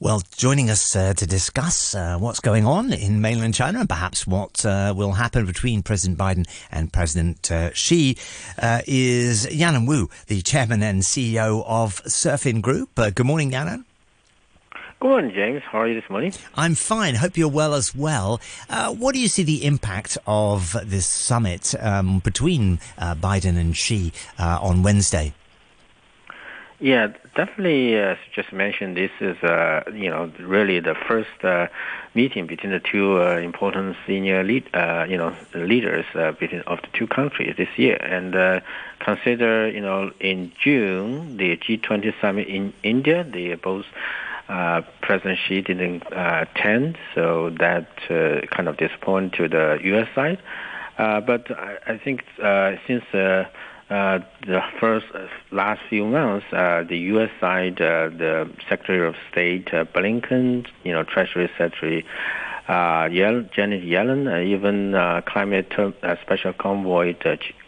Well, joining us uh, to discuss uh, what's going on in mainland China and perhaps what uh, will happen between President Biden and President uh, Xi uh, is Yanan Wu, the chairman and CEO of Surfin Group. Uh, good morning, Yanan. Good morning, James. How are you this morning? I'm fine. Hope you're well as well. what do you see the impact of this summit um, between Biden and Xi on Wednesday? Yeah, definitely. As just mentioned, this is uh, you know really the first uh, meeting between the two uh, important senior lead uh, you know leaders uh, between of the two countries this year. And uh, consider you know in June the G20 summit in India, they both. Uh, President Xi didn't uh, attend, so that uh, kind of disappointed to the U.S. side. Uh, but I, I think uh, since uh, the first uh, last few months, uh, the U.S. side, uh, the Secretary of State uh, Blinken, you know, Treasury Secretary Janet Yellen, even Climate Special Convoy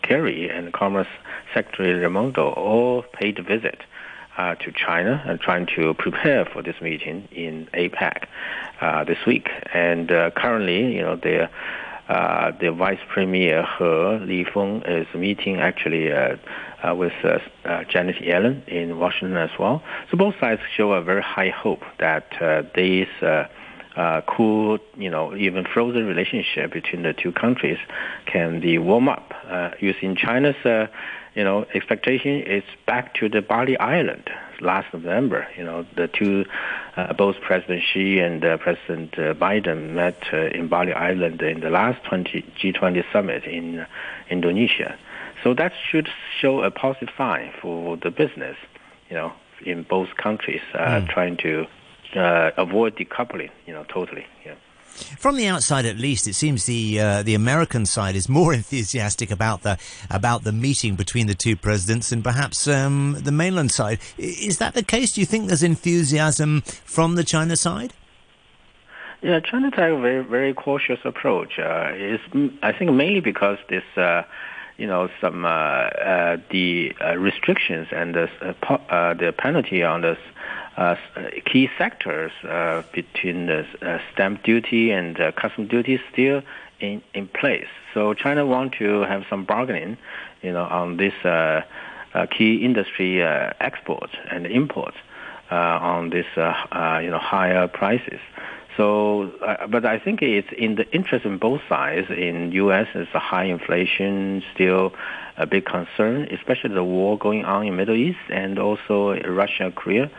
Kerry and Commerce Secretary Raimondo all paid a visit to China and trying to prepare for this meeting in APEC this week. And currently, you know, they're uh, the Vice Premier He Lifeng is meeting actually uh, uh, with uh, uh, Janet Yellen in Washington as well. So both sides show a very high hope that uh, this uh, uh, cool, you know, even frozen relationship between the two countries can be warm up. Uh, using China's, uh, you know, expectation is back to the Bali Island last November. You know, the two, uh, both President Xi and uh, President uh, Biden met uh, in Bali Island in the last 20 G20 summit in Indonesia. So that should show a positive sign for the business, you know, in both countries, mm. trying to uh, avoid decoupling, you know, totally. Yeah. From the outside, at least, it seems the uh, the American side is more enthusiastic about the about the meeting between the two presidents and perhaps um, the mainland side. Is that the case? Do you think there's enthusiasm from the China side? Yeah, China takes a very very cautious approach. Uh, is I think mainly because this. Uh, you know some uh, uh, the uh, restrictions and the uh, the penalty on the uh, key sectors uh, between the uh, stamp duty and custom duty still in, in place. So China want to have some bargaining, you know, on this uh, key industry uh, exports and imports on this, you know, higher prices. So, uh, but I think it's in the interest of both sides. In U.S., it's a high inflation, still a big concern, especially the war going on in Middle East and also Russia, Korea,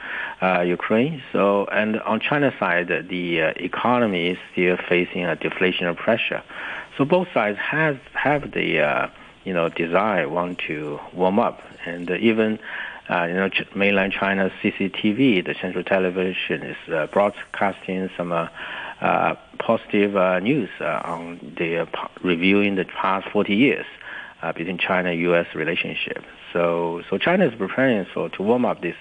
uh, Ukraine. So, and on China side, the uh, economy is still facing a deflationary pressure. So both sides have have the uh, you know desire want to warm up, and even uh, you know, mainland China's CCTV, the central television, is uh, broadcasting some uh, uh, positive uh, news uh, on the uh, reviewing the past 40 years uh, between China-U.S. relationship. So, so China is preparing for to warm up this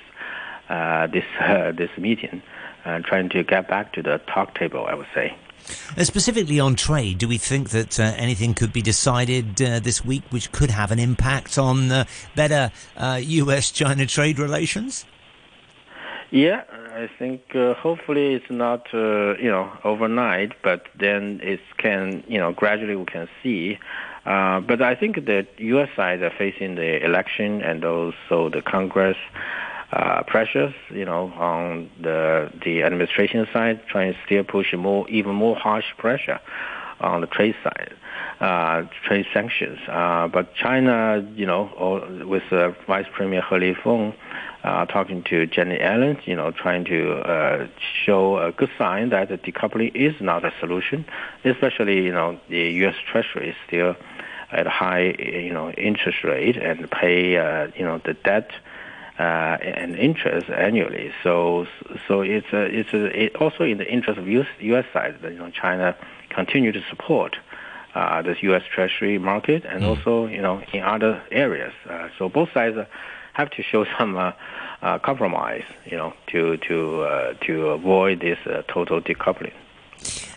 uh, this uh, this meeting and trying to get back to the talk table. I would say. Uh, specifically on trade, do we think that uh, anything could be decided uh, this week which could have an impact on uh, better U.S.-China uh, trade relations? Yeah, I think uh, hopefully it's not you know overnight, but then it can you know gradually we can see. but I think the U.S. side are facing the election and also the Congress uh, pressures, you know, on the the administration side, trying to still push more, even more harsh pressure on the trade side, uh, trade sanctions. Uh, but China, you know, with uh, Vice Premier He Lifeng uh, talking to Janet Yellen, you know, trying to uh, show a good sign that the decoupling is not a solution, especially, you know, the U.S. Treasury is still at high, you know, interest rate and pay, uh, you know, the debt uh, and interest annually. So so it's a, it's a, it also in the interest of US, U.S. side that you know China continue to support uh, this U.S. Treasury market and mm. also you know in other areas. Uh, so both sides have to show some uh, uh, compromise, you know, to to uh, to avoid this total decoupling.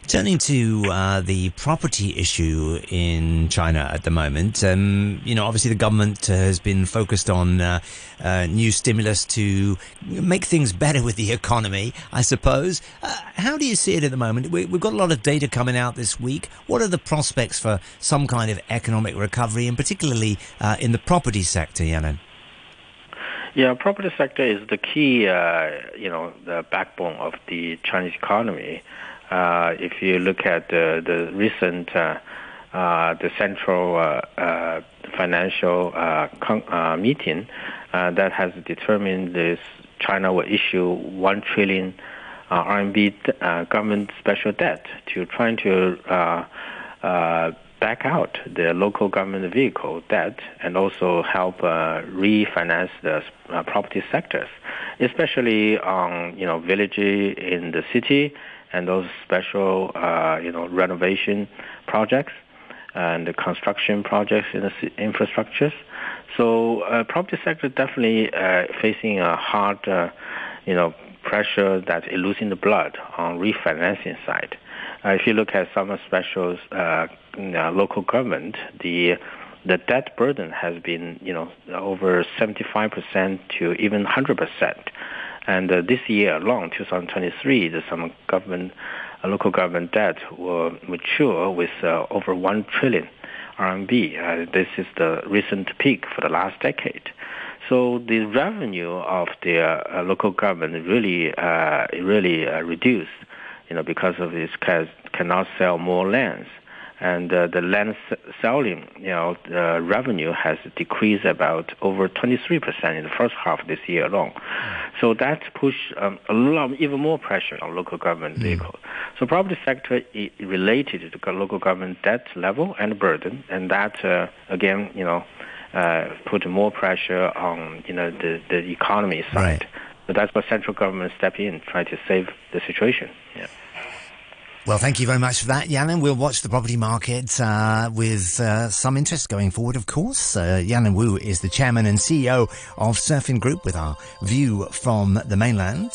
Turning to uh, the property issue in China at the moment, um, you know, obviously the government has been focused on uh, uh, new stimulus to make things better with the economy, I suppose. Uh, how do you see it at the moment? We, have got a lot of data coming out this week. What are the prospects for some kind of economic recovery, and particularly uh, in the property sector, Yanan? Yeah, property sector is the key, uh, you know, the backbone of the Chinese economy. Uh, if you look at the, the recent uh, uh, the central uh, uh, financial con- meeting that has determined this China will issue one trillion RMB government special debt to trying to back out the local government vehicle debt and also help uh, refinance the uh, property sectors, especially on you know villages in the city and those special uh, you know renovation projects and the construction projects in the infrastructures. So uh, property sector definitely uh, facing a hard uh, you know pressure that is losing the blood on refinancing side. Uh, if you look at some special uh, local government, the the debt burden has been, you know, over 75% to even 100%. And uh, this year alone, 2023, the some government, uh, local government debt will mature with uh, over 1 trillion RMB. Uh, this is the recent peak for the last decade. So the revenue of the uh, local government really, uh, really reduced you know, because of this cannot sell more lands. And uh, the land selling, you know, the revenue has decreased about over 23% in the first half of this year alone. Mm. So that pushed um, a lot, even more pressure on local government mm. vehicles. So property sector is related to local government debt level and burden, and that uh, again, you know, uh, put more pressure on you know the the economy side. Right. So that's why central government step in, try to save the situation. Yeah. Well, thank you very much for that, Yanan. We'll watch the property market uh, with uh, some interest going forward, of course. Uh, Yanan Wu is the chairman and CEO of Surfin Group with our view from the mainland.